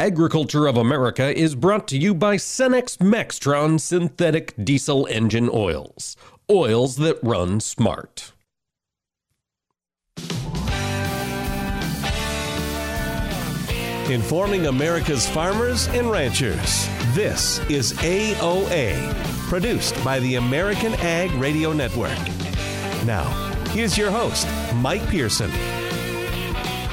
Agriculture of America is brought to you by Cenex Maxtron synthetic diesel engine oils. Oils that run smart. Informing America's farmers and ranchers. This is AOA, produced by the American Ag Radio Network. Now, here's your host, Mike Pearson.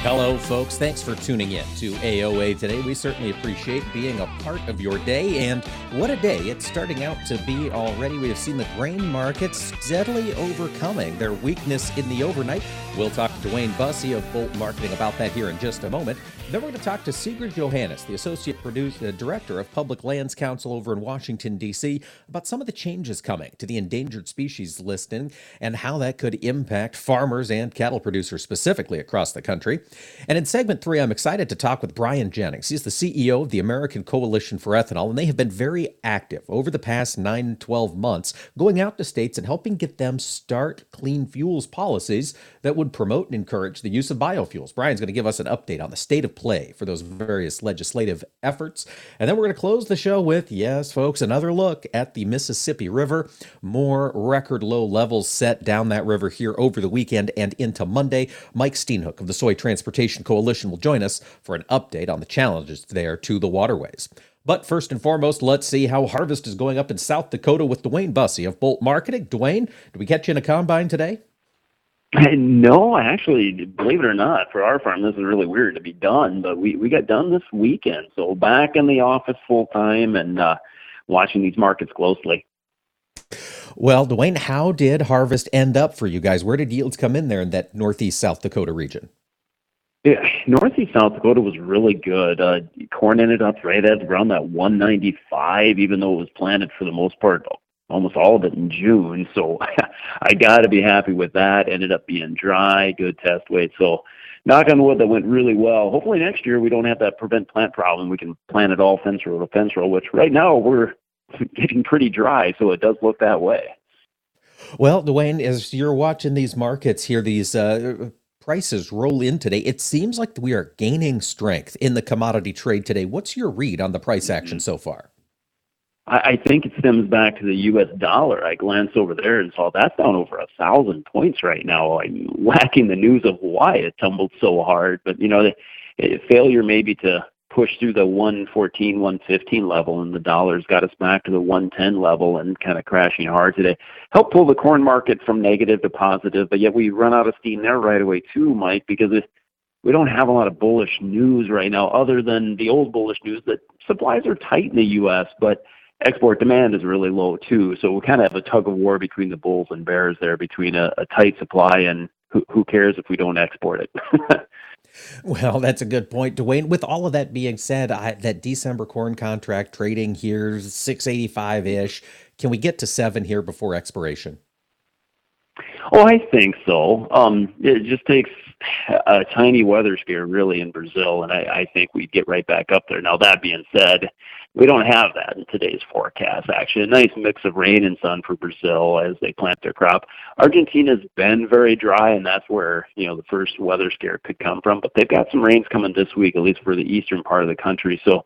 Hello, folks. Thanks for tuning in to AOA today. We certainly appreciate being a part of your day. And what a day it's starting out to be already. We have seen the grain markets steadily overcoming their weakness in the overnight. We'll talk to DuWayne Bosse of Bolt Marketing about that here in just a moment. Then we're going to talk to Sigrid Johannes, the Associate Producer, uh, Director of Public Lands Council over in Washington, D.C., about some of the changes coming to the endangered species listing and how that could impact farmers and cattle producers specifically across the country. And in segment three, I'm excited to talk with Brian Jennings. He's the CEO of the American Coalition for Ethanol, and they have been very active over the past nine, 12 months, going out to states and helping get them start clean fuels policies that would promote and encourage the use of biofuels. Brian's going to give us an update on the state of play for those various legislative efforts. And then we're going to close the show with, yes, folks, another look at the Mississippi River. More record low levels set down that river here over the weekend and into Monday. Mike Steenhoek of the Soy Transportation Coalition will join us for an update on the challenges there to the waterways. But first and foremost, let's see how harvest is going up in South Dakota with DuWayne Bosse of Bolt Marketing. DuWayne, did we catch you in a combine today? No, actually, believe it or not, for our farm, this is really weird to be done, but we, we got done this weekend. So back in the office full time and uh, watching these markets closely. Well, DuWayne, how did harvest end up for you guys? Where did yields come in there in that northeast South Dakota region? Yeah, northeast South Dakota was really good. Uh, corn ended up right at around that 195, even though it was planted for the most part almost all of it in June. So I got to be happy with that. Ended up being dry, good test weight. So knock on wood, that went really well. Hopefully next year we don't have that prevent plant problem. We can plant it all fence row to fence row, which right now we're getting pretty dry, so it does look that way. Well, DuWayne, as you're watching these markets here, these uh, prices roll in today, it seems like we are gaining strength in the commodity trade today. What's your read on the price action so far? I, I think it stems back to the U.S. dollar. I glanced over there and saw that's down over a thousand points right now. I'm lacking the news of why it tumbled so hard, but you know, the, the failure maybe to push through the 114, 115 level, and the dollar's got us back to the 110 level and kind of crashing hard today. Help pull the corn market from negative to positive, but yet we run out of steam there right away too, Mike, because it, we don't have a lot of bullish news right now, other than the old bullish news that supplies are tight in the U.S. But export demand is really low too. So we kind of have a tug of war between the bulls and bears there, between a, a tight supply and who, who cares if we don't export it. Well, that's a good point, DuWayne. With all of that being said, I, that December corn contract trading here, six eighty five ish. Can we get to seven here before expiration? Oh, I think so. Um, it just takes a tiny weather scare, really, in Brazil, and I, I think we'd get right back up there. Now, that being said, we don't have that in today's forecast. Actually, a nice mix of rain and sun for Brazil as they plant their crop. Argentina's been very dry, and that's where you know the first weather scare could come from. But they've got some rains coming this week, at least for the eastern part of the country. So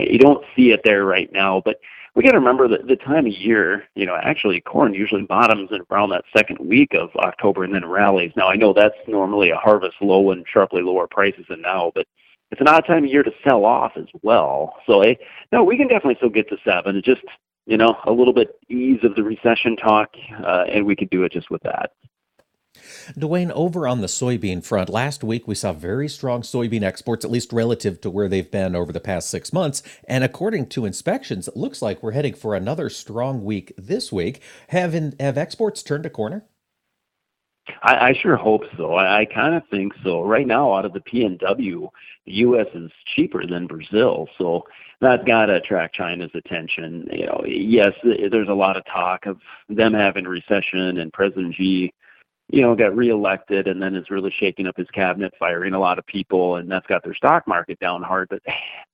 you don't see it there right now, but we got to remember that the time of year, you know, actually corn usually bottoms in around that second week of October and then rallies. Now I know that's normally a harvest low and sharply lower prices than now, but it's an odd time of year to sell off as well. So hey, no, we can definitely still get to seven. It's just you know a little bit ease of the recession talk, uh, and we could do it just with that. DuWayne, over on the soybean front, last week we saw very strong soybean exports, at least relative to where they've been over the past six months. And according to inspections, it looks like we're heading for another strong week this week. Have, in, have exports turned a corner? I, I sure hope so. I, I kind of think so. Right now, out of the PNW, the U.S. is cheaper than Brazil, so that's got to attract China's attention. You know, yes, there's a lot of talk of them having recession and President Xi you know, got reelected and then is really shaking up his cabinet, firing a lot of people, and that's got their stock market down hard. But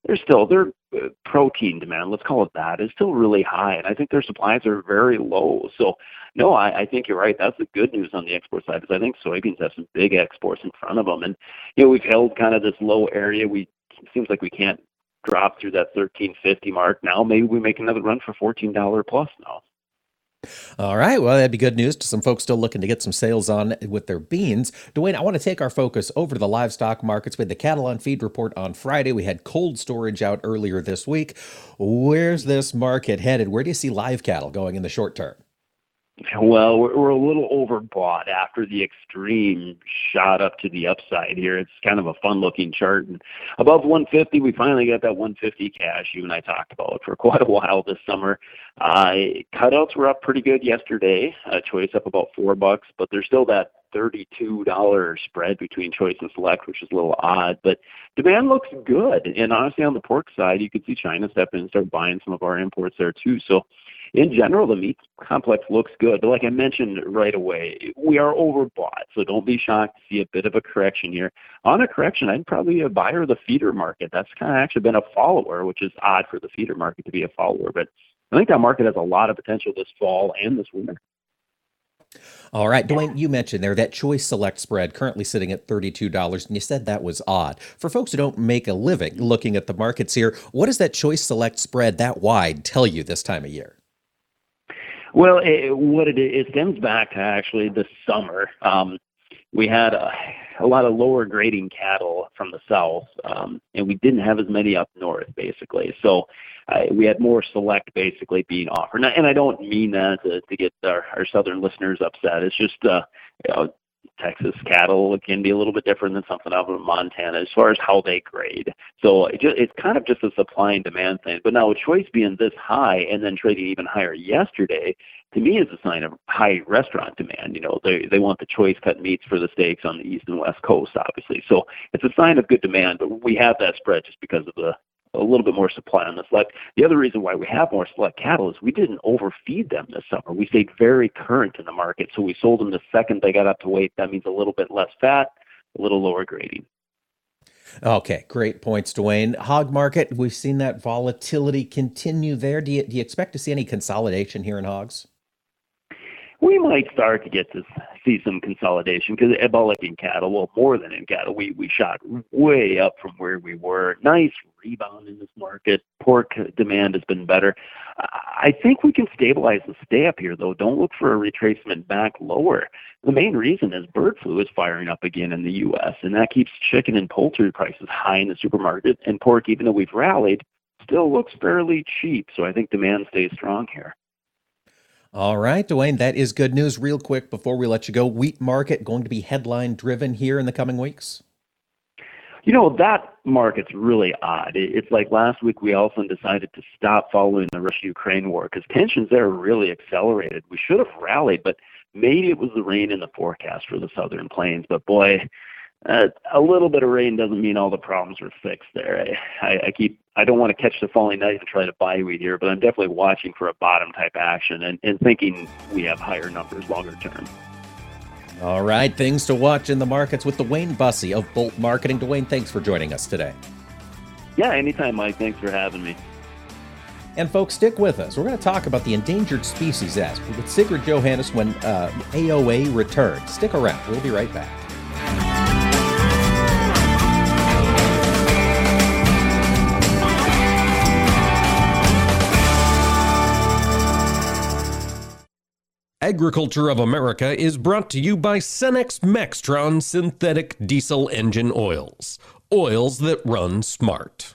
they're still their uh, protein demand, let's call it that, is still really high, and I think their supplies are very low. So, no, I, I think you're right. That's the good news on the export side because I think soybeans have some big exports in front of them, and you know, we've held kind of this low area. We seems like we can't dropped through that 1350 mark. Now maybe we make another run for $14 plus now. All right. Well, that'd be good news to some folks still looking to get some sales on with their beans. DuWayne, I want to take our focus over to the livestock markets. We had the cattle on feed report on Friday. We had cold storage out earlier this week. Where's this market headed? Where do you see live cattle going in the short term? Well, we're, we're a little overbought after the extreme shot up to the upside here. It's kind of a fun looking chart. And above 150, we finally got that 150 cash you and I talked about for quite a while this summer. Uh, cutouts were up pretty good yesterday. Uh, choice up about four bucks, but there's still that $32 spread between choice and select, which is a little odd, but demand looks good. And honestly, on the pork side, you could see China step in and start buying some of our imports there too. So in general, the meat complex looks good. But like I mentioned right away, we are overbought. So don't be shocked to see a bit of a correction here. On a correction, I'd probably a buyer of the feeder market. That's kind of actually been a follower, which is odd for the feeder market to be a follower. But I think that market has a lot of potential this fall and this winter. All right, DuWayne, you mentioned there that choice select spread currently sitting at $32, and you said that was odd. For folks who don't make a living looking at the markets here, what does that choice select spread that wide tell you this time of year? Well, it, what it it stems back to actually this summer. Um, we had a, a lot of lower grading cattle from the south, um, and we didn't have as many up north, basically. So uh, we had more select, basically, being offered. And I, and I don't mean that to, to get our, our southern listeners upset. It's just uh, you know, Texas cattle can be a little bit different than something out of Montana as far as how they grade. So it just, it's kind of just a supply and demand thing. But now with choice being this high and then trading even higher yesterday, to me is a sign of high restaurant demand. You know, they they want the choice cut meats for the steaks on the east and west coast, obviously. So it's a sign of good demand. But we have that spread just because of the a little bit more supply on the select. The other reason why we have more select cattle is we didn't overfeed them this summer. We stayed very current in the market, so we sold them the second they got up to weight. That means a little bit less fat, a little lower grading. Okay, great points, DuWayne. Hog market, we've seen that volatility continue there. Do you, do you expect to see any consolidation here in hogs? We might start to get to see some consolidation because like in cattle, well, more than in cattle, we we shot way up from where we were. Nice rebound in this market. Pork demand has been better. I think we can stabilize the stay up here, though. Don't look for a retracement back lower. The main reason is bird flu is firing up again in the U.S., and that keeps chicken and poultry prices high in the supermarket. And pork, even though we've rallied, still looks fairly cheap. So I think demand stays strong here. All right, DuWayne, that is good news. Real quick before we let you go, wheat market going to be headline driven here in the coming weeks? You know, that market's really odd. It's like last week we also decided to stop following the Russia Ukraine war because tensions there really accelerated. We should have rallied, but maybe it was the rain in the forecast for the southern plains. But boy, uh, a little bit of rain doesn't mean all the problems are fixed there. I, I, I keep I don't want to catch the falling knife and try to buy wheat here, but I'm definitely watching for a bottom type action and, and thinking we have higher numbers longer term. All right, things to watch in the markets with DuWayne Bosse of Bolt Marketing. DuWayne, thanks for joining us today. Yeah, anytime, Mike. Thanks for having me. And folks, stick with us. We're going to talk about the Endangered Species Act with Sigrid Johannes when uh, AOA returns. Stick around. We'll be right back. Agriculture of America is brought to you by Cenex Maxtron synthetic diesel engine oils. Oils that run smart.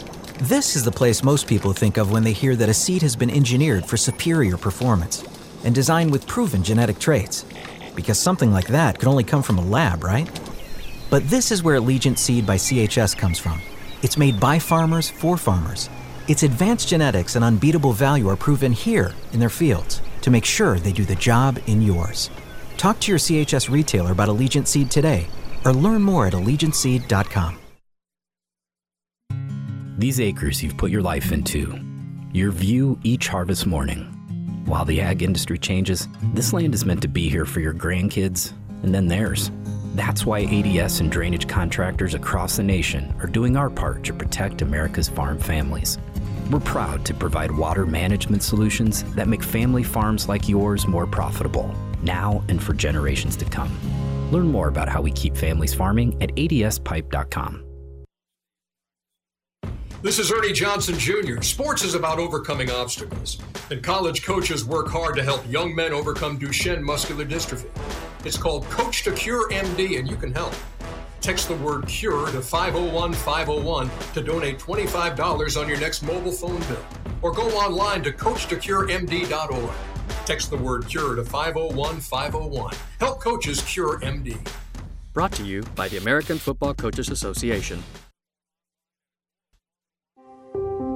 This is the place most people think of when they hear that a seed has been engineered for superior performance and designed with proven genetic traits. Because something like that could only come from a lab, right? But this is where Allegiant Seed by CHS comes from. It's made by farmers for farmers. Its advanced genetics and unbeatable value are proven here in their fields to make sure they do the job in yours. Talk to your CHS retailer about Allegiant Seed today or learn more at AllegiantSeed.com. These acres you've put your life into, your view each harvest morning. While the ag industry changes, this land is meant to be here for your grandkids and then theirs. That's why ADS and drainage contractors across the nation are doing our part to protect America's farm families. We're proud to provide water management solutions that make family farms like yours more profitable, now and for generations to come. Learn more about how we keep families farming at adspipe.com. This is Ernie Johnson Jr. Sports is about overcoming obstacles, and college coaches work hard to help young men overcome Duchenne muscular dystrophy. It's called Coach to Cure MD, and you can help. Text the word CURE to 501 501 to donate $25 on your next mobile phone bill, or go online to CoachToCureMD.org. Text the word CURE to 501 501. Help coaches cure MD. Brought to you by the American Football Coaches Association.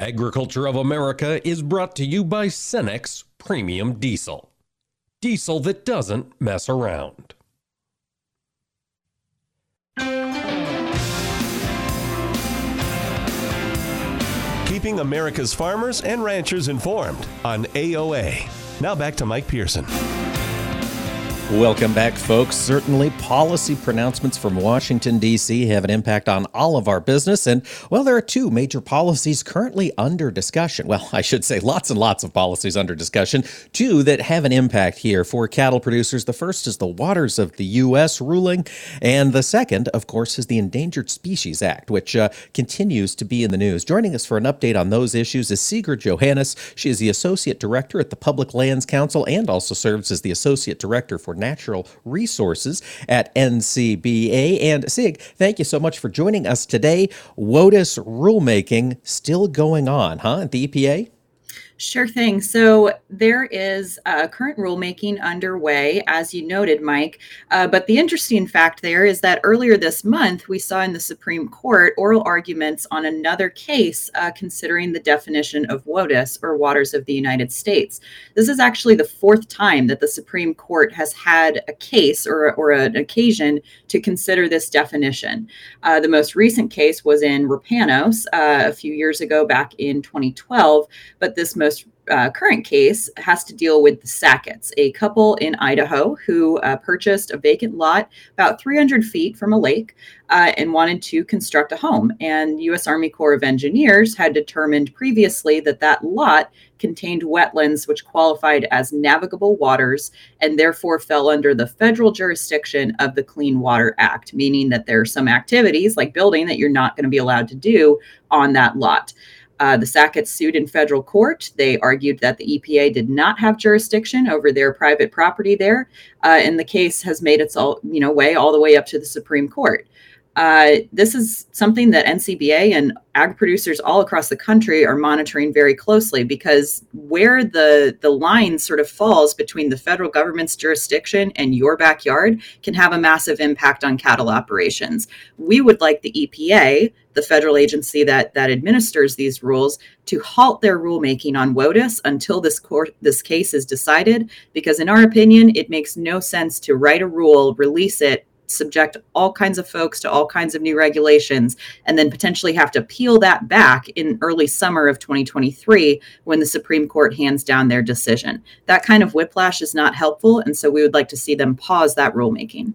Agriculture of America is brought to you by Cenex Premium Diesel. Diesel that doesn't mess around. Keeping America's farmers and ranchers informed on AOA. Now back to Mike Pearson. Welcome back, folks. Certainly, policy pronouncements from Washington, D.C. have an impact on all of our business. And, well, there are two major policies currently under discussion. Well, I should say lots and lots of policies under discussion. Two that have an impact here for cattle producers. The first is the Waters of the U.S. ruling. And the second, of course, is the Endangered Species Act, which uh, continues to be in the news. Joining us for an update on those issues is Sigrid Johannes. She is the Associate Director at the Public Lands Council and also serves as the Associate Director for Natural Resources at NCBA. And Sig, thank you so much for joining us today. WOTUS rulemaking still going on, huh, at the EPA? Sure thing. So there is a current rulemaking underway, as you noted, Mike. Uh, but the interesting fact there is that earlier this month, we saw in the Supreme Court oral arguments on another case uh, considering the definition of WOTUS, or Waters of the United States. This is actually the fourth time that the Supreme Court has had a case or, or an occasion to consider this definition. Uh, the most recent case was in Rapanos uh, a few years ago, back in 2012. But this most most uh, current case has to deal with the Sacketts, a couple in Idaho who uh, purchased a vacant lot about 300 feet from a lake uh, and wanted to construct a home. And U.S. Army Corps of Engineers had determined previously that that lot contained wetlands which qualified as navigable waters and therefore fell under the federal jurisdiction of the Clean Water Act, meaning that there are some activities like building that you're not going to be allowed to do on that lot. Uh, the Sacketts sued in federal court. They argued that the EPA did not have jurisdiction over their private property there, uh, and the case has made its all you know way all the way up to the Supreme Court. Uh, this is something that NCBA and ag producers all across the country are monitoring very closely because where the the line sort of falls between the federal government's jurisdiction and your backyard can have a massive impact on cattle operations. We would like the EPA, the federal agency that that administers these rules, to halt their rulemaking on WOTUS until this court this case is decided because in our opinion it makes no sense to write a rule, release it subject all kinds of folks to all kinds of new regulations and then potentially have to peel that back in early summer of 2023 when the Supreme Court hands down their decision. That kind of whiplash is not helpful. And so we would like to see them pause that rulemaking.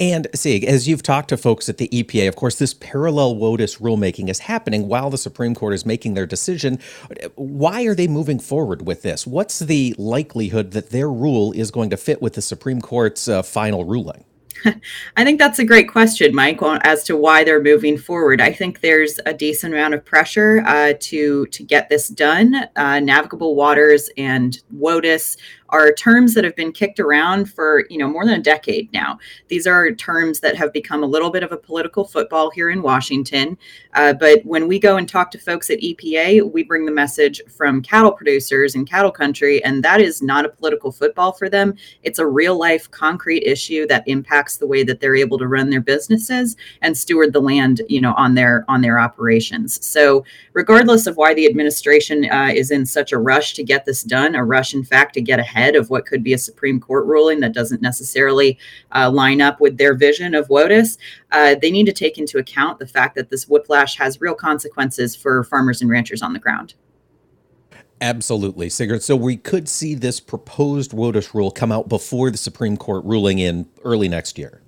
And Sig, as you've talked to folks at the EPA, of course, this parallel WOTUS rulemaking is happening while the Supreme Court is making their decision. Why are they moving forward with this? What's the likelihood that their rule is going to fit with the Supreme Court's uh, final ruling? I think that's a great question, Mike, as to why they're moving forward. I think there's a decent amount of pressure uh, to to get this done. Uh, navigable waters and WOTUS are terms that have been kicked around for you know more than a decade now. These are terms that have become a little bit of a political football here in Washington. Uh, but when we go and talk to folks at EPA, we bring the message from cattle producers in cattle country, and that is not a political football for them. It's a real life, concrete issue that impacts the way that they're able to run their businesses and steward the land, you know, on their on their operations. So, regardless of why the administration uh, is in such a rush to get this done, a rush, in fact, to get ahead ahead of what could be a Supreme Court ruling that doesn't necessarily uh, line up with their vision of WOTUS, uh, they need to take into account the fact that this whiplash has real consequences for farmers and ranchers on the ground. Absolutely, Sigrid. So we could see this proposed WOTUS rule come out before the Supreme Court ruling in early next year.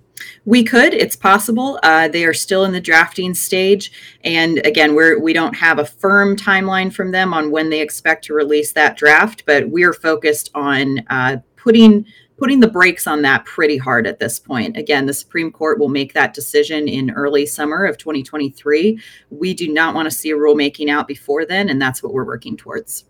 We could. It's possible. Uh, they are still in the drafting stage, and again, we're we don't have a firm timeline from them on when they expect to release that draft. But we are focused on uh, putting putting the brakes on that pretty hard at this point. Again, the Supreme Court will make that decision in early summer of 2023. We do not want to see a rulemaking out before then, and that's what we're working towards.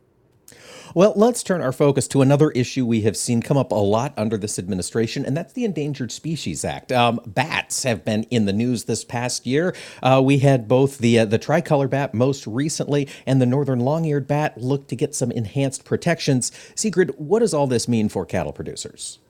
Well, let's turn our focus to another issue we have seen come up a lot under this administration, and that's the Endangered Species Act. Um, bats have been in the news this past year. Uh, we had both the uh, the tricolor bat most recently, and the northern long-eared bat look to get some enhanced protections. Sigrid, what does all this mean for cattle producers?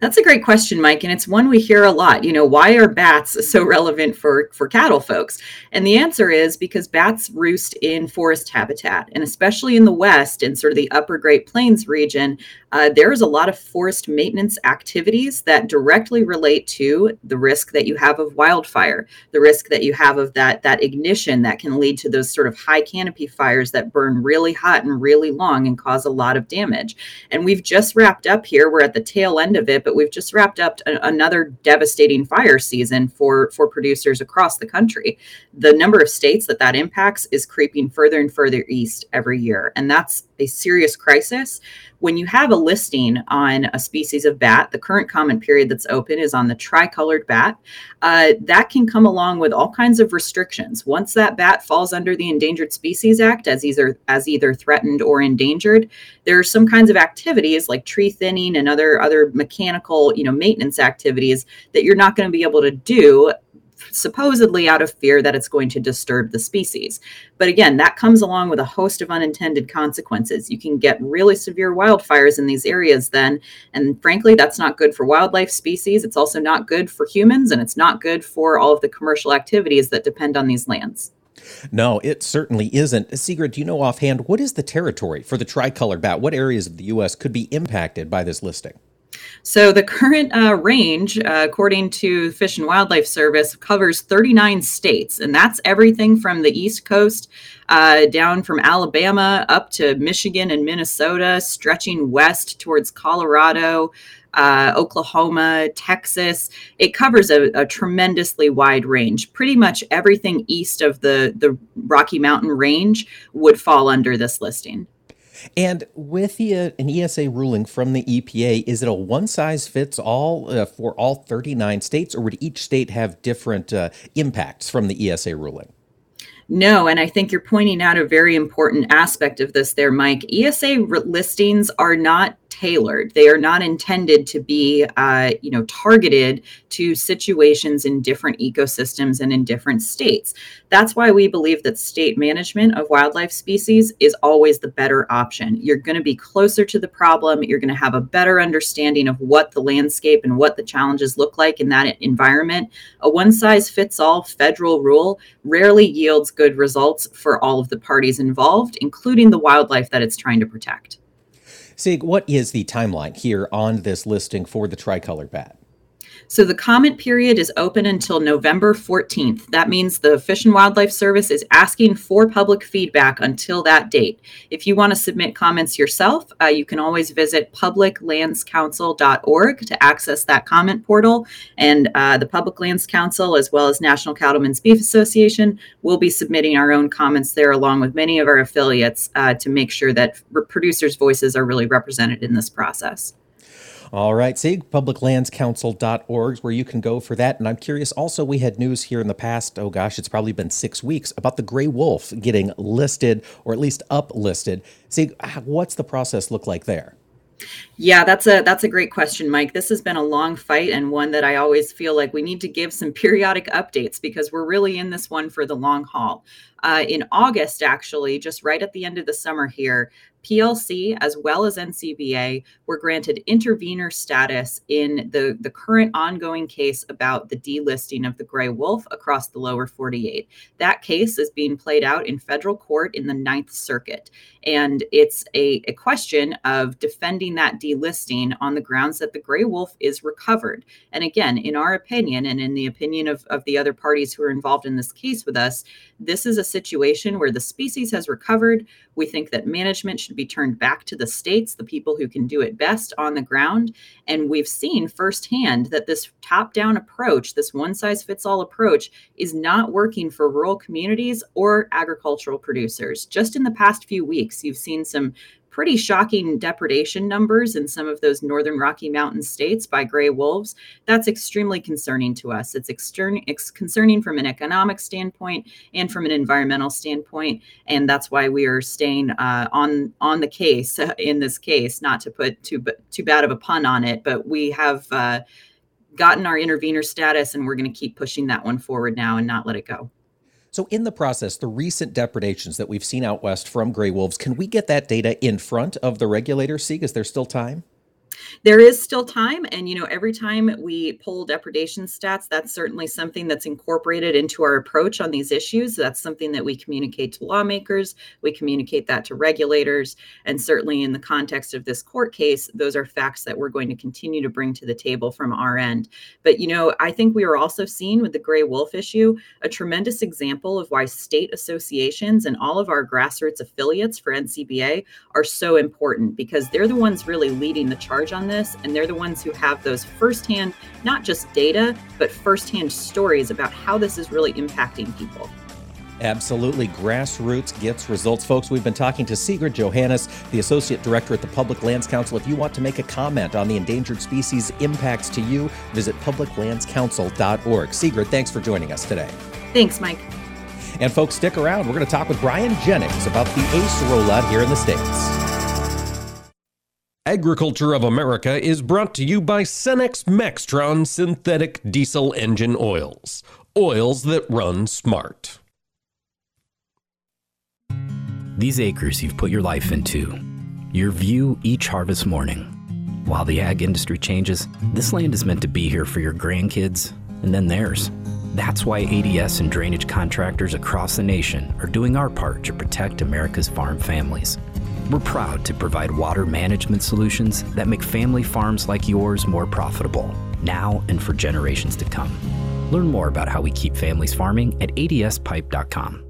That's a great question, Mike, and it's one we hear a lot. You know, why are bats so relevant for for cattle folks? And the answer is because bats roost in forest habitat, and especially in the west and sort of the upper Great Plains region, uh, there's a lot of forest maintenance activities that directly relate to the risk that you have of wildfire, the risk that you have of that that ignition that can lead to those sort of high canopy fires that burn really hot and really long and cause a lot of damage. And we've just wrapped up here. We're at the tail end of it, but we've just wrapped up a, another devastating fire season for for producers across the country. The number of states that that impacts is creeping further and further east every year, and that's a serious crisis. When you have a listing on a species of bat, the current comment period that's open is on the tricolored bat. Uh, that can come along with all kinds of restrictions. Once that bat falls under the Endangered Species Act as either as either threatened or endangered, there are some kinds of activities like tree thinning and other other mechanical, you know, maintenance activities that you're not going to be able to do supposedly out of fear that it's going to disturb the species. But again, that comes along with a host of unintended consequences. You can get really severe wildfires in these areas then. And frankly, that's not good for wildlife species. It's also not good for humans, and it's not good for all of the commercial activities that depend on these lands. No, it certainly isn't. Sigrid, do you know offhand what is the territory for the tricolored bat? What areas of the U.S. could be impacted by this listing? So the current uh, range, uh, according to Fish and Wildlife Service, covers 39 states, and that's everything from the East Coast uh, down from Alabama up to Michigan and Minnesota, stretching west towards Colorado. Uh, Oklahoma, Texas. It covers a, a, tremendously wide range. Pretty much everything east of the, the Rocky Mountain Range would fall under this listing. And with the, uh, an ESA ruling from the EPA, is it a one size fits all uh, for all 39 states, or would each state have different uh, impacts from the ESA ruling? No, and I think you're pointing out a very important aspect of this there, Mike. ESA listings are not tailored. They are not intended to be, uh, you know, targeted to situations in different ecosystems and in different states. That's why we believe that state management of wildlife species is always the better option. You're going to be closer to the problem. You're going to have a better understanding of what the landscape and what the challenges look like in that environment. A one size fits all federal rule rarely yields good results for all of the parties involved, including the wildlife that it's trying to protect. Sig, what is the timeline here on this listing for the tricolor bat? So the comment period is open until November 14th. That means the Fish and Wildlife Service is asking for public feedback until that date. If you want to submit comments yourself, uh, you can always visit publiclandscouncil.org to access that comment portal. And uh, the Public Lands Council, as well as National Cattlemen's Beef Association, will be submitting our own comments there, along with many of our affiliates, uh, to make sure that producers' voices are really represented in this process. All right, see, publiclandscouncil.org is where you can go for that. And I'm curious, also, we had news here in the past, oh gosh, it's probably been six weeks, about the gray wolf getting listed or at least uplisted. See, what's the process look like there? Yeah, that's a that's a great question, Mike. This has been a long fight and one that I always feel like we need to give some periodic updates because we're really in this one for the long haul. Uh, in August, actually, just right at the end of the summer here, PLC as well as NCBA were granted intervener status in the, the current ongoing case about the delisting of the gray wolf across the lower 48. That case is being played out in federal court in the Ninth Circuit. And it's a, a question of defending that delisting on the grounds that the gray wolf is recovered. And again, in our opinion, and in the opinion of, of the other parties who are involved in this case with us, this is a situation where the species has recovered. We think that management should be turned back to the states, the people who can do it best on the ground. And we've seen firsthand that this top down approach, this one size fits all approach, is not working for rural communities or agricultural producers. Just in the past few weeks, you've seen some pretty shocking depredation numbers in some of those northern Rocky Mountain states by gray wolves. That's extremely concerning to us. It's, extern- it's concerning from an economic standpoint and from an environmental standpoint, and that's why we are staying uh, on on the case in this case. Not to put too too bad of a pun on it, but we have. Uh, gotten our intervener status and we're going to keep pushing that one forward now and not let it go. So, in the process, the recent depredations that we've seen out west from gray wolves, can we get that data in front of the regulator? See, is there still time? There is still time and you know every time we pull depredation stats that's certainly something that's incorporated into our approach on these issues. That's something that we communicate to lawmakers we communicate that to regulators and certainly in the context of this court case those are facts that we're going to continue to bring to the table from our end. But you know i think we are also seeing with the gray wolf issue a tremendous example of why state associations and all of our grassroots affiliates for ncba are so important because they're the ones really leading the charge on this, and they're the ones who have those firsthand, not just data, but firsthand stories about how this is really impacting people. Absolutely. Grassroots gets results. Folks, we've been talking to Sigrid Johannes, the Associate Director at the Public Lands Council. If you want to make a comment on the endangered species impacts to you, visit publiclandscouncil.org. Sigrid, thanks for joining us today. Thanks, Mike. And folks, stick around. We're going to talk with Brian Jennings about the ACE rollout here in the States. Agriculture of America is brought to you by Cenex Maxtron synthetic diesel engine oils. Oils that run smart. These acres you've put your life into, your view each harvest morning. While the ag industry changes, this land is meant to be here for your grandkids and then theirs. That's why ADS and drainage contractors across the nation are doing our part to protect America's farm families. We're proud to provide water management solutions that make family farms like yours more profitable, now and for generations to come. Learn more about how we keep families farming at adspipe.com.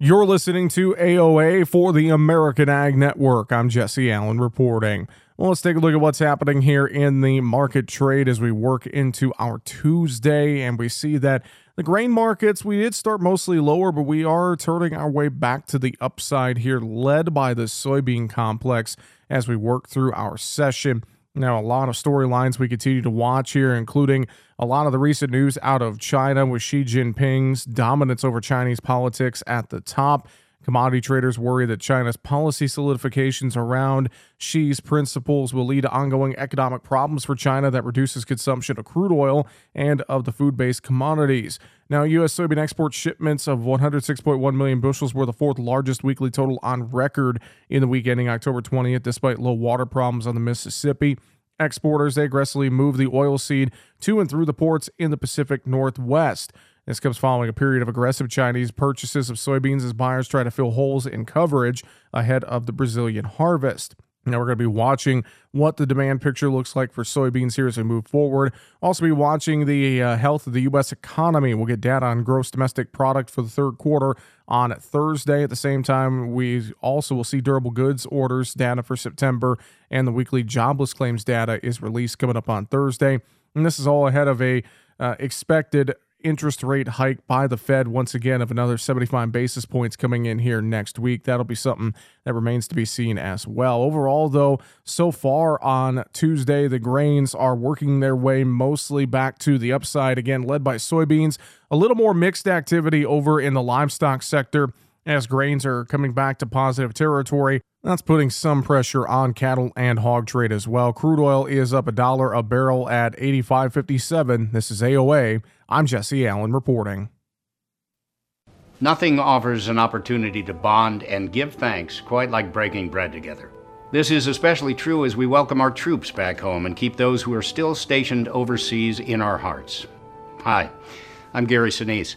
You're listening to AOA for the American Ag Network. I'm Jesse Allen reporting. Well, let's take a look at what's happening here in the market trade as we work into our Tuesday. And we see that the grain markets, we did start mostly lower, but we are turning our way back to the upside here, led by the soybean complex as we work through our session. Now, a lot of storylines we continue to watch here, including a lot of the recent news out of China with Xi Jinping's dominance over Chinese politics at the top. Commodity traders worry that China's policy solidifications around Xi's principles will lead to ongoing economic problems for China that reduces consumption of crude oil and of the food based commodities. Now, U.S. soybean export shipments of 106.1 million bushels were the fourth largest weekly total on record in the week ending October 20th, despite low water problems on the Mississippi. Exporters, they aggressively move the oil seed to and through the ports in the Pacific Northwest. This comes following a period of aggressive Chinese purchases of soybeans as buyers try to fill holes in coverage ahead of the Brazilian harvest. Now we're going to be watching what the demand picture looks like for soybeans here as we move forward. Also be watching the uh, health of the U.S. economy. We'll get data on gross domestic product for the third quarter on Thursday. At the same time, we also will see durable goods orders data for September, and the weekly jobless claims data is released coming up on Thursday. And this is all ahead of a uh, expected interest rate hike by the Fed once again of another 75 basis points coming in here next week. That'll be something that remains to be seen as well. Overall, though, so far on Tuesday, the grains are working their way mostly back to the upside, again, led by soybeans. A little more mixed activity over in the livestock sector as grains are coming back to positive territory. That's putting some pressure on cattle and hog trade as well. Crude oil is up a dollar a barrel at 85.57. This is AOA. I'm Jesse Allen reporting. Nothing offers an opportunity to bond and give thanks quite like breaking bread together. This is especially true as we welcome our troops back home and keep those who are still stationed overseas in our hearts. Hi, I'm Gary Sinise.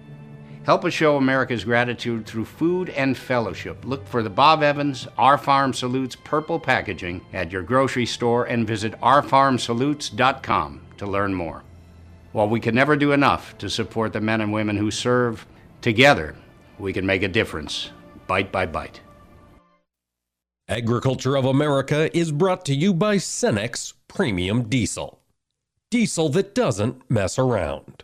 Help us show America's gratitude through food and fellowship. Look for the Bob Evans Our Farm Salutes purple packaging at your grocery store and visit ourfarmsalutes.com to learn more. While we can never do enough to support the men and women who serve, together we can make a difference, bite by bite. Agriculture of America is brought to you by Cenex Premium Diesel. Diesel that doesn't mess around.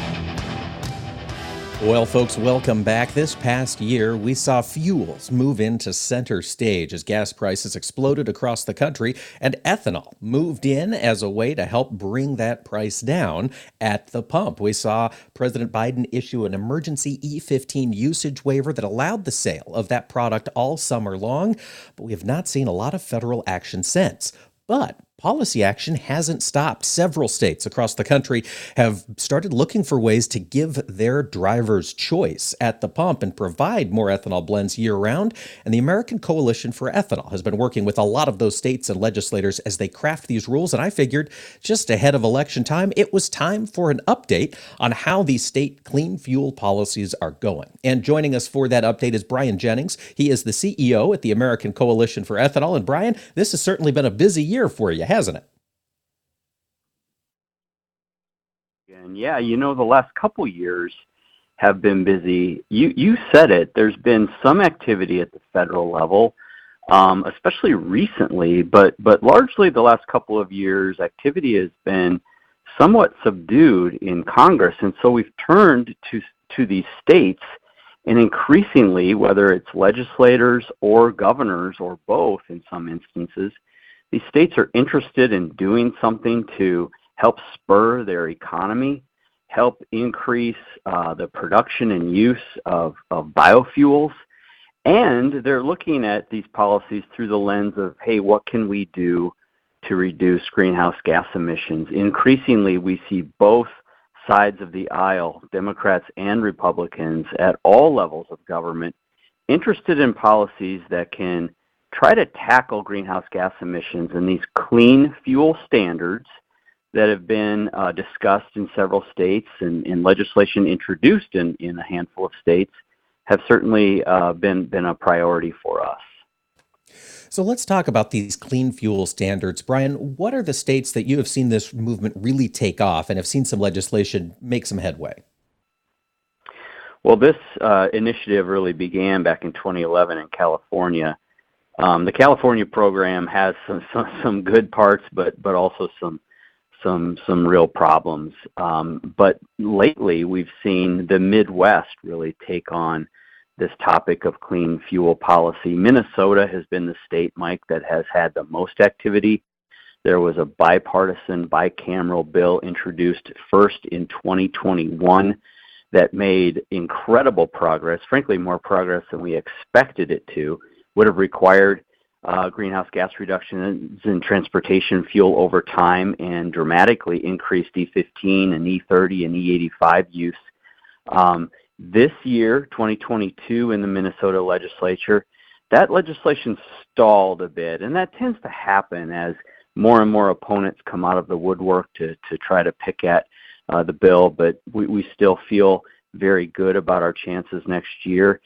Well, folks, welcome back. This past year, we saw fuels move into center stage as gas prices exploded across the country, and ethanol moved in as a way to help bring that price down at the pump. We saw President Biden issue an emergency E15 usage waiver that allowed the sale of that product all summer long, but we have not seen a lot of federal action since. But policy action hasn't stopped. Several states across the country have started looking for ways to give their drivers choice at the pump and provide more ethanol blends year round. And the American Coalition for Ethanol has been working with a lot of those states and legislators as they craft these rules. And I figured just ahead of election time, it was time for an update on how these state clean fuel policies are going. And joining us for that update is Brian Jennings. He is the CEO at the American Coalition for Ethanol. And Brian, this has certainly been a busy year for you hasn't it? And yeah, you know, the last couple years have been busy. You you said it. There's been some activity at the federal level, um, especially recently, but but largely the last couple of years, activity has been somewhat subdued in Congress, and so we've turned to to these states, and increasingly, whether it's legislators or governors or both, in some instances, these states are interested in doing something to help spur their economy, help increase uh, the production and use of, of biofuels, and they're looking at these policies through the lens of, hey, what can we do to reduce greenhouse gas emissions? Increasingly, we see both sides of the aisle, Democrats and Republicans, at all levels of government, interested in policies that can try to tackle greenhouse gas emissions and these clean fuel standards that have been uh, discussed in several states and, and legislation introduced in, in a handful of states have certainly uh, been been a priority for us. So let's talk about these clean fuel standards. Brian, what are the states that you have seen this movement really take off and have seen some legislation make some headway? Well, this uh, initiative really began back in 2011 in California. Um, the California program has some, good parts, but but also some some some real problems. Um, but lately, we've seen the Midwest really take on this topic of clean fuel policy. Minnesota has been the state, Mike, that has had the most activity. There was a bipartisan, bicameral bill introduced first in 2021 that made incredible progress, frankly, more progress than we expected it to, would have required uh, greenhouse gas reductions in transportation fuel over time and dramatically increased E15 and E30 and E85 use. Um, this year, 2022, in the Minnesota legislature, that legislation stalled a bit, and that tends to happen as more and more opponents come out of the woodwork to, to try to pick at uh, the bill, but we, we still feel very good about our chances next year.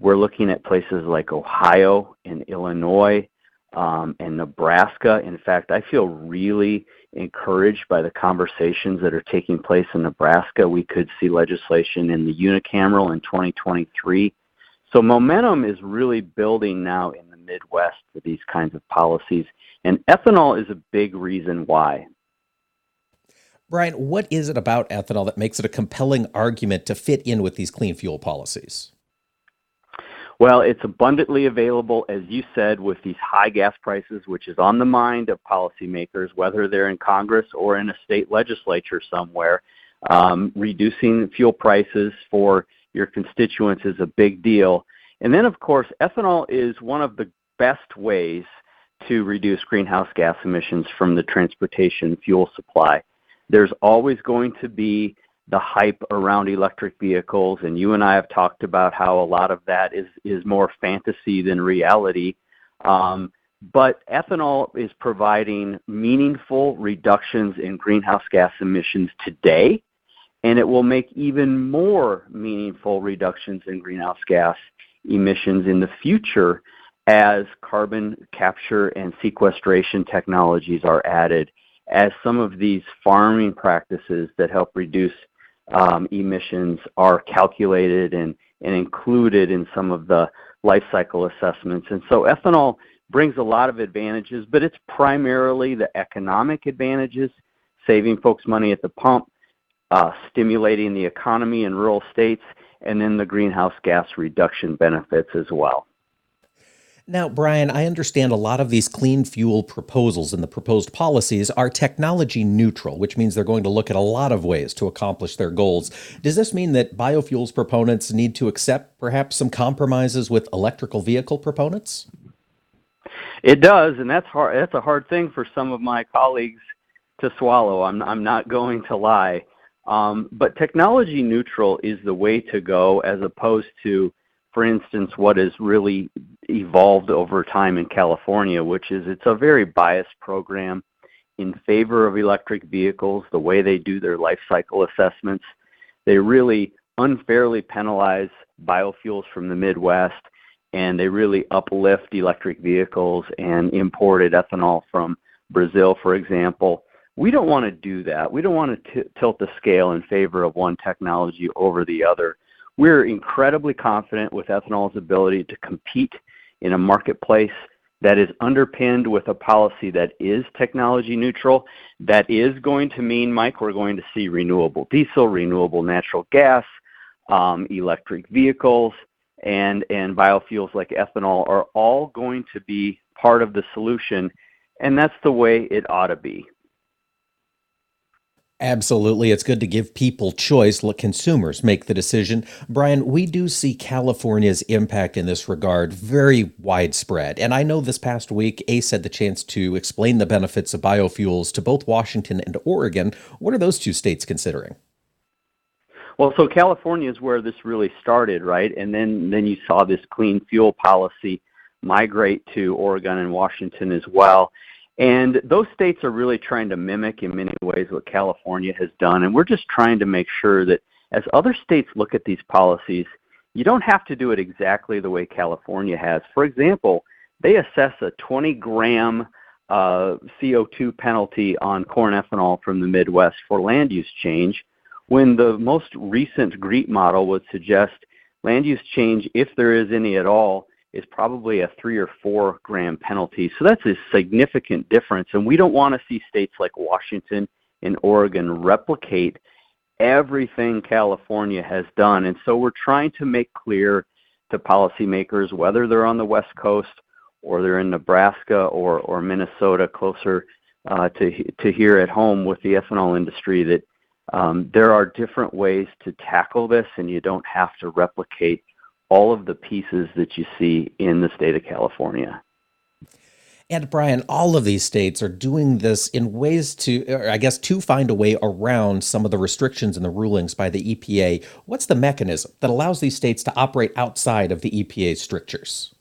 We're looking at places like Ohio and Illinois um, and Nebraska. In fact, I feel really encouraged by the conversations that are taking place in Nebraska. We could see legislation in the unicameral in 2023. So momentum is really building now in the Midwest for these kinds of policies, and ethanol is a big reason why. Brian, what is it about ethanol that makes it a compelling argument to fit in with these clean fuel policies? Well, it's abundantly available, as you said, with these high gas prices, which is on the mind of policymakers, whether they're in Congress or in a state legislature somewhere. Um, reducing fuel prices for your constituents is a big deal. And then, of course, ethanol is one of the best ways to reduce greenhouse gas emissions from the transportation fuel supply. There's always going to be the hype around electric vehicles, and you and I have talked about how a lot of that is is more fantasy than reality. Um, but ethanol is providing meaningful reductions in greenhouse gas emissions today, and it will make even more meaningful reductions in greenhouse gas emissions in the future as carbon capture and sequestration technologies are added, as some of these farming practices that help reduce emissions are calculated and, and included in some of the life cycle assessments. And so ethanol brings a lot of advantages, but it's primarily the economic advantages, saving folks money at the pump, uh, stimulating the economy in rural states, and then the greenhouse gas reduction benefits as well. Now, Brian, I understand a lot of these clean fuel proposals and the proposed policies are technology neutral, which means they're going to look at a lot of ways to accomplish their goals. Does this mean that biofuels proponents need to accept perhaps some compromises with electrical vehicle proponents? It does, and that's hard. That's a hard thing for some of my colleagues to swallow. I'm, I'm not going to lie. Um, but technology neutral is the way to go as opposed to for instance, what is really evolved over time in California, which is it's a very biased program in favor of electric vehicles, the way they do their life cycle assessments. They really unfairly penalize biofuels from the Midwest, and they really uplift electric vehicles and imported ethanol from Brazil, for example. We don't want to do that. We don't want to tilt the scale in favor of one technology over the other. We're incredibly confident with ethanol's ability to compete in a marketplace that is underpinned with a policy that is technology neutral. That is going to mean, Mike, we're going to see renewable diesel, renewable natural gas, um, electric vehicles, and, and biofuels like ethanol are all going to be part of the solution. And that's the way it ought to be. Absolutely. It's good to give people choice, let consumers make the decision. Brian, we do see California's impact in this regard very widespread. And I know this past week, ACE had the chance to explain the benefits of biofuels to both Washington and Oregon. What are those two states considering? Well, so California is where this really started, right? And then, then you saw this clean fuel policy migrate to Oregon and Washington as well. And those states are really trying to mimic in many ways what California has done. And we're just trying to make sure that as other states look at these policies, you don't have to do it exactly the way California has. For example, they assess a 20 gram uh, CO2 penalty on corn ethanol from the Midwest for land use change, when the most recent GREET model would suggest land use change, if there is any at all, is probably a three or four gram penalty. So that's a significant difference. And we don't want to see states like Washington and Oregon replicate everything California has done. And so we're trying to make clear to policymakers, whether they're on the West Coast or they're in Nebraska or, or Minnesota, closer uh, to, to here at home with the ethanol industry, that um, there are different ways to tackle this, and you don't have to replicate all of the pieces that you see in the state of California. And Brian, all of these states are doing this in ways to, I guess, to find a way around some of the restrictions and the rulings by the EPA. What's the mechanism that allows these states to operate outside of the EPA's strictures?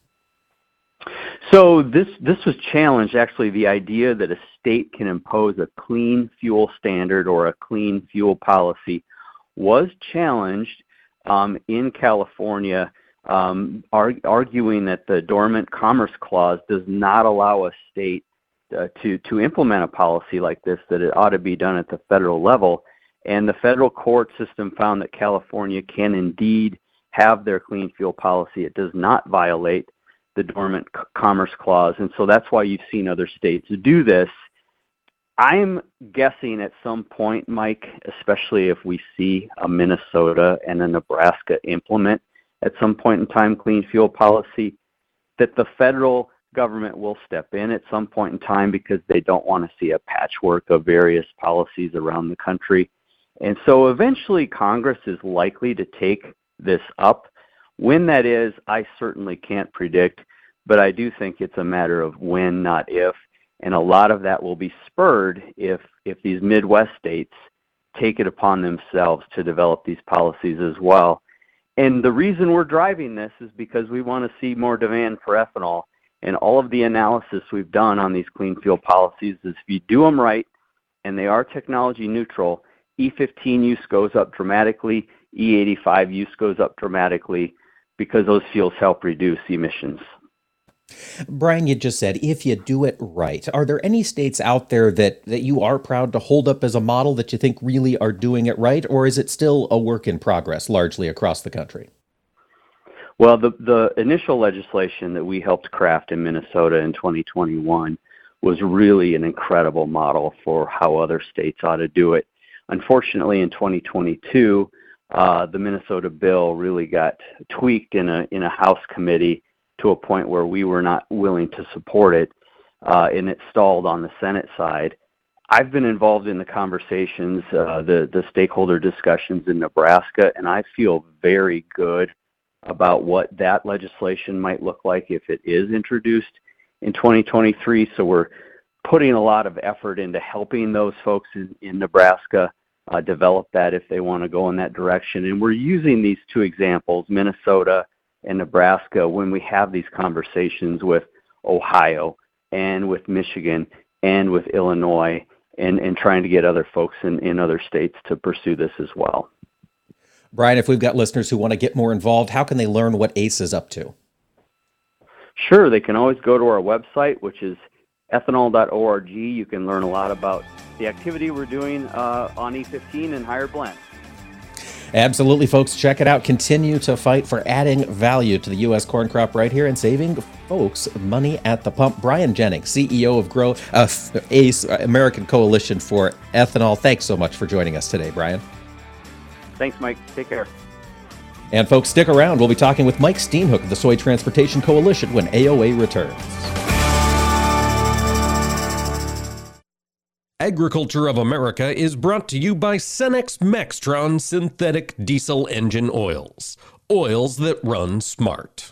So this this was challenged actually the idea that a state can impose a clean fuel standard or a clean fuel policy was challenged in California, um, arguing that the Dormant Commerce Clause does not allow a state uh, to to implement a policy like this. That it ought to be done at the federal level, and the federal court system found that California can indeed have their clean fuel policy. It does not violate the Dormant Commerce Clause, and so that's why you've seen other states do this. I'm guessing at some point, Mike, especially if we see a Minnesota and a Nebraska implement at some point in time clean fuel policy, that the federal government will step in at some point in time because they don't want to see a patchwork of various policies around the country. And so eventually Congress is likely to take this up. When that is, I certainly can't predict, but I do think it's a matter of when, not if and a lot of that will be spurred if these Midwest states take it upon themselves to develop these policies as well. And the reason we're driving this is because we want to see more demand for ethanol. And all of the analysis we've done on these clean fuel policies is if you do them right and they are technology neutral, E15 use goes up dramatically, E85 use goes up dramatically because those fuels help reduce emissions. Brian, you just said if you do it right. Are there any states out there that, that you are proud to hold up as a model that you think really are doing it right, or is it still a work in progress largely across the country? Well, the, the initial legislation that we helped craft in Minnesota in 2021 was really an incredible model for how other states ought to do it. Unfortunately, in 2022, uh, the Minnesota bill really got tweaked in a in a House committee to a point where we were not willing to support it, uh, and it stalled on the Senate side. I've been involved in the conversations, uh, the the stakeholder discussions in Nebraska, and I feel very good about what that legislation might look like if it is introduced in 2023. So we're putting a lot of effort into helping those folks in, Nebraska uh, develop that if they want to go in that direction. And we're using these two examples, Minnesota and Nebraska when we have these conversations with Ohio and with Michigan and with Illinois and, and trying to get other folks in, in other states to pursue this as well. Brian, if we've got listeners who want to get more involved, how can they learn what ACE is up to? Sure, they can always go to our website, which is ethanol.org. You can learn a lot about the activity we're doing uh, on E15 and higher blends. Absolutely, folks. Check it out. Continue to fight for adding value to the U.S. corn crop right here and saving folks money at the pump. Brian Jennings, CEO of Grow uh, ACE American Coalition for Ethanol. Thanks so much for joining us today, Brian. Thanks, Mike. Take care. And folks, stick around. We'll be talking with Mike Steenhoek of the Soy Transportation Coalition when AOA returns. Agriculture of America is brought to you by Cenex Maxtron synthetic diesel engine oils. Oils that run smart.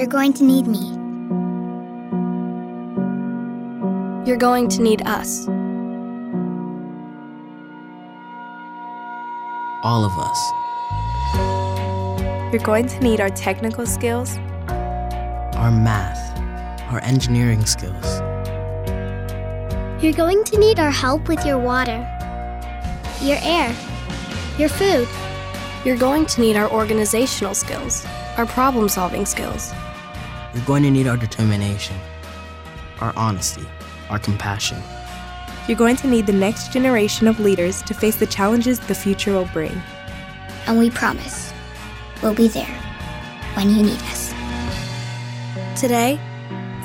You're going to need me. You're going to need us. All of us. You're going to need our technical skills, Our math, our engineering skills. You're going to need our help with your water, your air, your food. You're going to need our organizational skills, our problem solving skills. You're going to need our determination, our honesty, our compassion. You're going to need the next generation of leaders to face the challenges the future will bring. And we promise we'll be there when you need us. Today,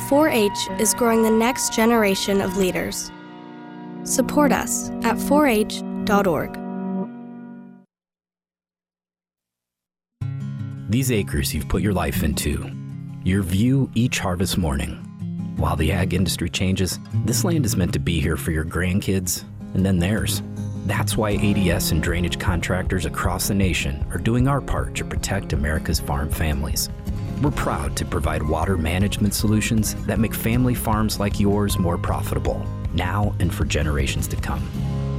4 H is growing the next generation of leaders. Support us at 4h.org. These acres you've put your life into, your view each harvest morning. While the ag industry changes, this land is meant to be here for your grandkids and then theirs. That's why ADS and drainage contractors across the nation are doing our part to protect America's farm families. We're proud to provide water management solutions that make family farms like yours more profitable, now and for generations to come.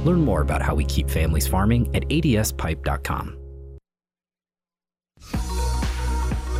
Learn more about how we keep families farming at adspipe.com.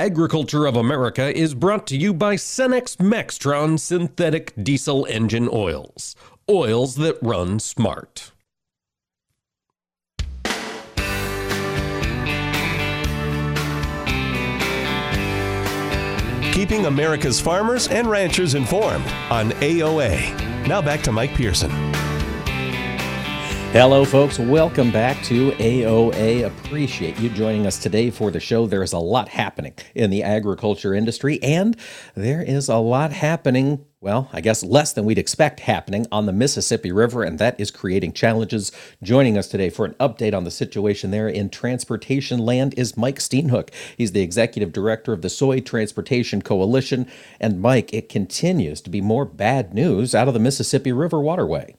Agriculture of America is brought to you by Cenex Maxtron synthetic diesel engine oils. Oils that run smart. Keeping America's farmers and ranchers informed on AOA. Now back to Mike Pearson. Hello, folks. Welcome back to AOA. Appreciate you joining us today for the show. There is a lot happening in the agriculture industry, and there is a lot happening, well, I guess less than we'd expect happening on the Mississippi River, and that is creating challenges. Joining us today for an update on the situation there in transportation land is Mike Steenhoek. He's the executive director of the Soy Transportation Coalition. And Mike, it continues to be more bad news out of the Mississippi River waterway.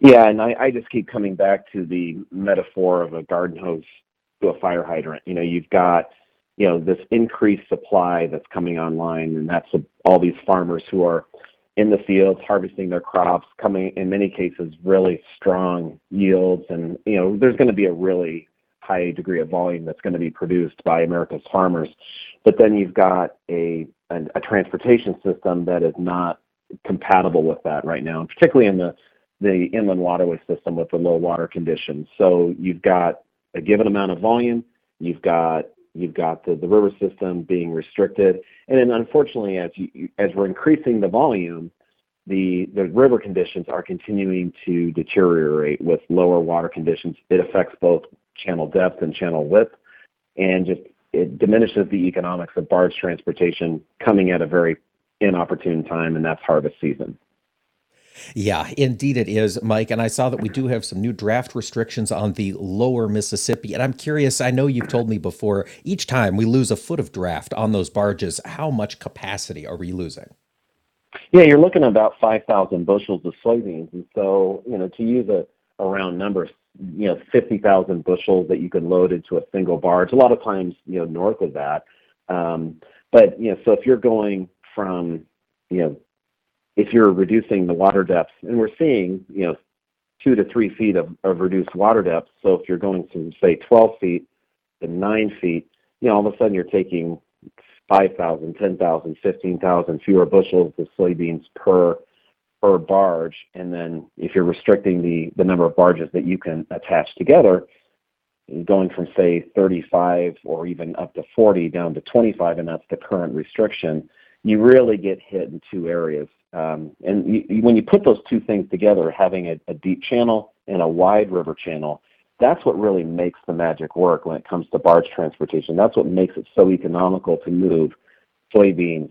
Yeah, and I, just keep coming back to the metaphor of a garden hose to a fire hydrant. You know, you've got, you know, this increased supply that's coming online, and that's all these farmers who are in the fields harvesting their crops, coming in many cases really strong yields, and you know, there's going to be a really high degree of volume that's going to be produced by America's farmers. But then you've got a transportation system that is not compatible with that right now, and particularly in the the inland waterway system with the low water conditions. So you've got a given amount of volume, you've got you've got the, river system being restricted, and then unfortunately, as we're increasing the volume, the the river conditions are continuing to deteriorate with lower water conditions. It affects both channel depth and channel width, and just it diminishes the economics of barge transportation coming at a very inopportune time, and that's harvest season. Yeah, indeed it is, Mike. And I saw that we do have some new draft restrictions on the lower Mississippi. And I'm curious, I know you've told me before, each time we lose a foot of draft on those barges, how much capacity are we losing? Yeah, you're looking at about 5,000 bushels of soybeans. And so, you know, to use a, a round number, you know, 50,000 bushels that you can load into a single barge, a lot of times, you know, north of that. Um, but, you know, so if you're going from, you know, if you're reducing the water depth, and we're seeing, you know, two to three feet of, of reduced water depth. So if you're going from, say 12 feet, to nine feet, you know, all of a sudden you're taking 5,000, 10,000, 15,000 fewer bushels of soybeans per per barge. And then if you're restricting the, the number of barges that you can attach together, going from say 35 or even up to 40 down to 25, and that's the current restriction, you really get hit in two areas. Um, and you, when you put those two things together, having a, a deep channel and a wide river channel, that's what really makes the magic work when it comes to barge transportation. That's what makes it so economical to move soybeans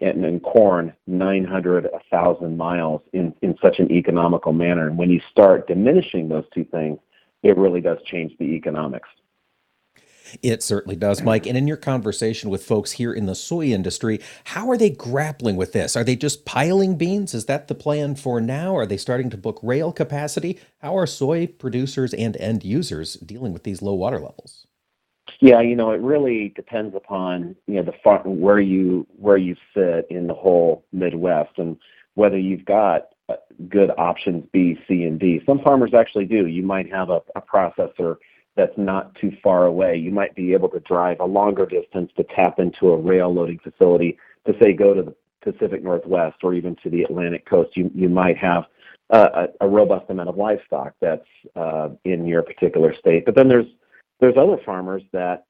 and, and corn 900, 1,000 miles in, in such an economical manner. And when you start diminishing those two things, it really does change the economics. It certainly does, Mike. And in your conversation with folks here in the soy industry, how are they grappling with this? Are they just piling beans? Is that the plan for now? Are they starting to book rail capacity? How are soy producers and end users dealing with these low water levels? Yeah, you know, it really depends upon you know the far, where you where you sit in the whole Midwest and whether you've got uh, good options B, C, and D. Some farmers actually do. You might have a, a processor that's not too far away. You might be able to drive a longer distance to tap into a rail loading facility to say go to the Pacific Northwest or even to the Atlantic coast. You you might have a, a robust amount of livestock that's uh, in your particular state. But then there's there's other farmers that,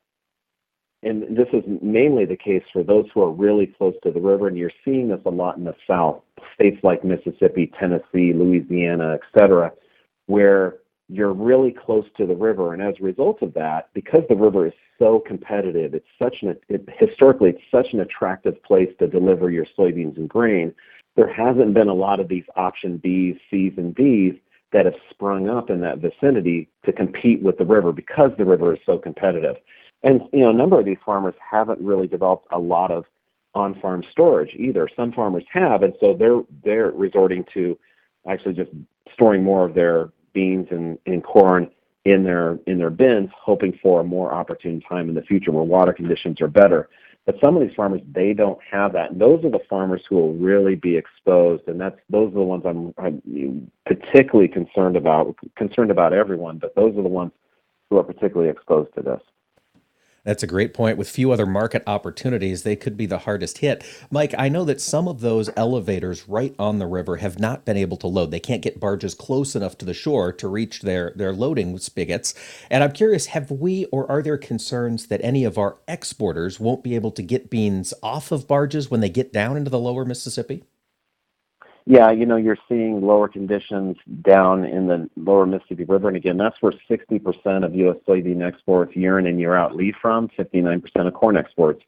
and this is mainly the case for those who are really close to the river, and you're seeing this a lot in the South, states like Mississippi, Tennessee, Louisiana, et cetera, where you're really close to the river, and as a result of that, because the river is so competitive, it's such an it, historically it's such an attractive place to deliver your soybeans and grain. There hasn't been a lot of these option Bs, Cs, and Ds that have sprung up in that vicinity to compete with the river because the river is so competitive. And you know, a number of these farmers haven't really developed a lot of on-farm storage either. Some farmers have, and so they're they're resorting to actually just storing more of their beans and, and corn in their in their bins, hoping for a more opportune time in the future where water conditions are better. But some of these farmers, they don't have that. And those are the farmers who will really be exposed, and that's those are the ones I'm, I'm particularly concerned about. Concerned about everyone, but those are the ones who are particularly exposed to this. That's a great point. With few other market opportunities, they could be the hardest hit. Mike, I know that some of those elevators right on the river have not been able to load. They can't get barges close enough to the shore to reach their, their loading spigots. And I'm curious have we or are there concerns that any of our exporters won't be able to get beans off of barges when they get down into the lower Mississippi? Yeah, you know, you're seeing lower conditions down in the lower Mississippi River. And again, that's where 60% of U.S. soybean exports year in and year out leave from, 59% of corn exports.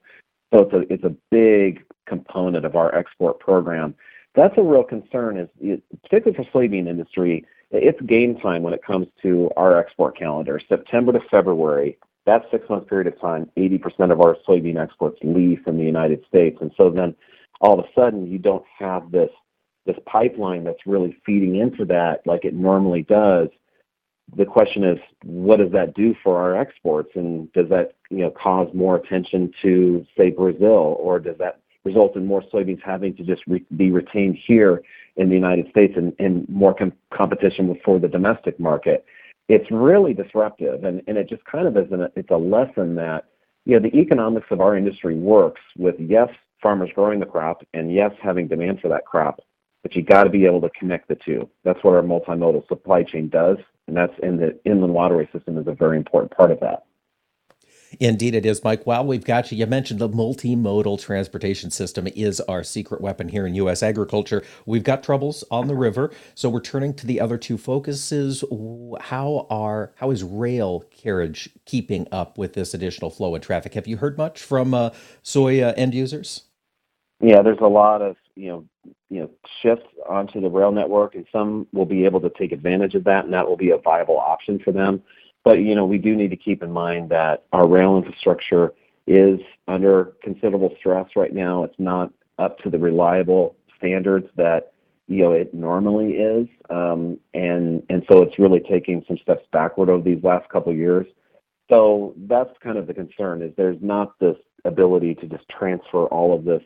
So it's a, it's a big component of our export program. That's a real concern, is particularly for soybean industry. It's game time when it comes to our export calendar. September to February, that six month period of time, 80% of our soybean exports leave from the United States. And so then all of a sudden, you don't have this this pipeline that's really feeding into that like it normally does the question is what does that do for our exports? And does that you know cause more attention to say brazil? Or does that result in more soybeans having to just be retained here in the united states and, more com- competition for the domestic market? It's really disruptive and, and it just kind of is a lesson that you know the economics of our industry works with yes farmers growing the crop and yes having demand for that crop but you got to be able to connect the two. That's what our multimodal supply chain does, and that's in the inland waterway system is a very important part of that. Indeed, it is, Mike. While we've got you, you mentioned the multimodal transportation system is our secret weapon here in U.S. agriculture. We've got troubles on the river, so we're turning to the other two focuses. How are how is rail carriage keeping up with this additional flow of traffic? Have you heard much from uh, soy uh, end users? Yeah, there's a lot of you know you know shift onto the rail network, and some will be able to take advantage of that, and that will be a viable option for them. But you know we do need to keep in mind that our rail infrastructure is under considerable stress right now. It's not up to the reliable standards that you know it normally is, um, and and so it's really taking some steps backward over these last couple of years. So that's kind of the concern is there's not this ability to just transfer all of this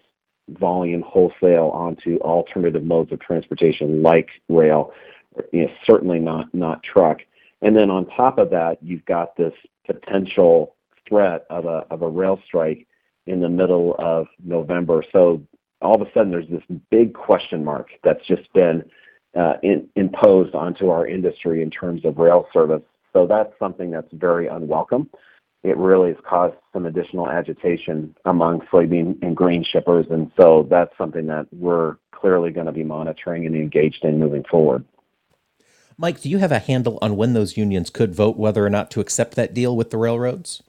volume wholesale onto alternative modes of transportation like rail, you know, certainly not not truck. And then on top of that, you've got this potential threat of a of a rail strike in the middle of November. So all of a sudden, there's this big question mark that's just been uh, in, imposed onto our industry in terms of rail service. So that's something that's very unwelcome. It really has caused some additional agitation among soybean and grain shippers, and so that's something that we're clearly going to be monitoring and engaged in moving forward. Mike, do you have a handle on when those unions could vote whether or not to accept that deal with the railroads?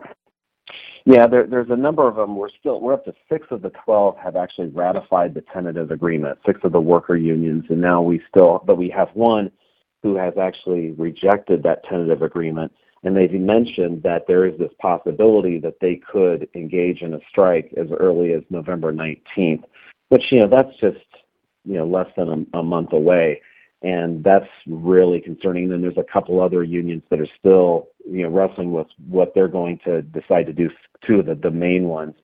Yeah, there, there's a number of them. We're still we're up to six of the twelve have actually ratified the tentative agreement. Six of the worker unions, and now we still, but we have one who has actually rejected that tentative agreement. And they've mentioned that there is this possibility that they could engage in a strike as early as November 19th, which you know that's just you know less than a, a month away and that's really concerning. And there's a couple other unions that are still, you know, wrestling with what they're going to decide to do. Two of the, the main ones.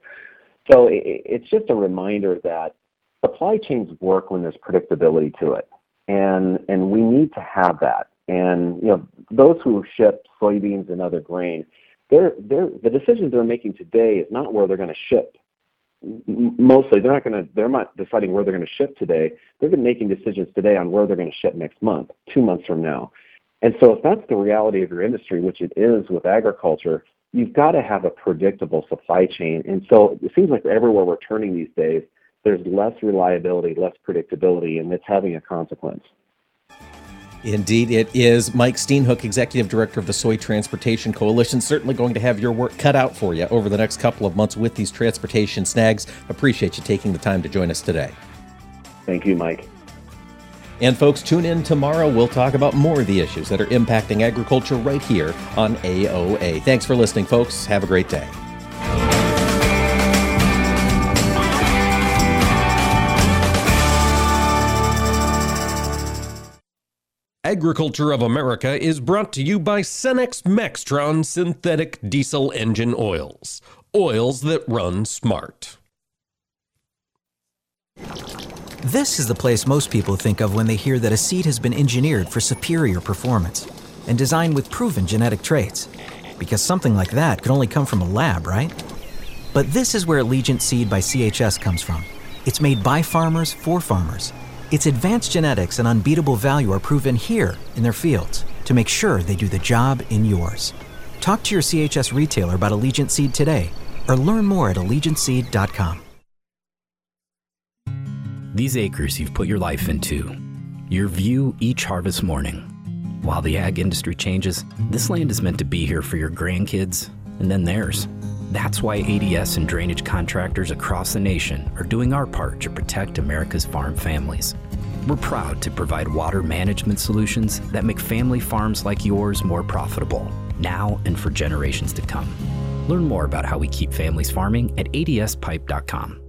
So it, it's just a reminder that supply chains work when there's predictability to it, and and we need to have that. And you know, those who ship soybeans and other grain, they're, they're, the decisions they're making today is not where they're going to ship mostly they're not going to they're not deciding where they're going to ship today. They're making decisions today on where they're going to ship next month two months from now. And so if that's the reality of your industry which it is with agriculture you've got to have a predictable supply chain. And so it seems like everywhere we're turning these days there's less reliability less predictability and it's having a consequence Indeed, it is. Mike Steenhoek, Executive Director of the Soy Transportation Coalition, certainly going to have your work cut out for you over the next couple of months with these transportation snags. Appreciate you taking the time to join us today. Thank you, Mike. And folks, tune in tomorrow. We'll talk about more of the issues that are impacting agriculture right here on AOA. Thanks for listening, folks. Have a great day. Agriculture of America is brought to you by Cenex Maxtron synthetic diesel engine oils. Oils that run smart. This is the place most people think of when they hear that a seed has been engineered for superior performance and designed with proven genetic traits. Because something like that could only come from a lab, right? But this is where Allegiant Seed by CHS comes from. It's made by farmers for farmers its advanced genetics and unbeatable value are proven here in their fields to make sure they do the job in yours. Talk to your CHS retailer about Allegiant Seed today or learn more at AllegiantSeed.com. These acres you've put your life into, your view each harvest morning. While the ag industry changes, this land is meant to be here for your grandkids and then theirs. That's why ADS and drainage contractors across the nation are doing our part to protect America's farm families. We're proud to provide water management solutions that make family farms like yours more profitable, now and for generations to come. Learn more about how we keep families farming at adspipe.com.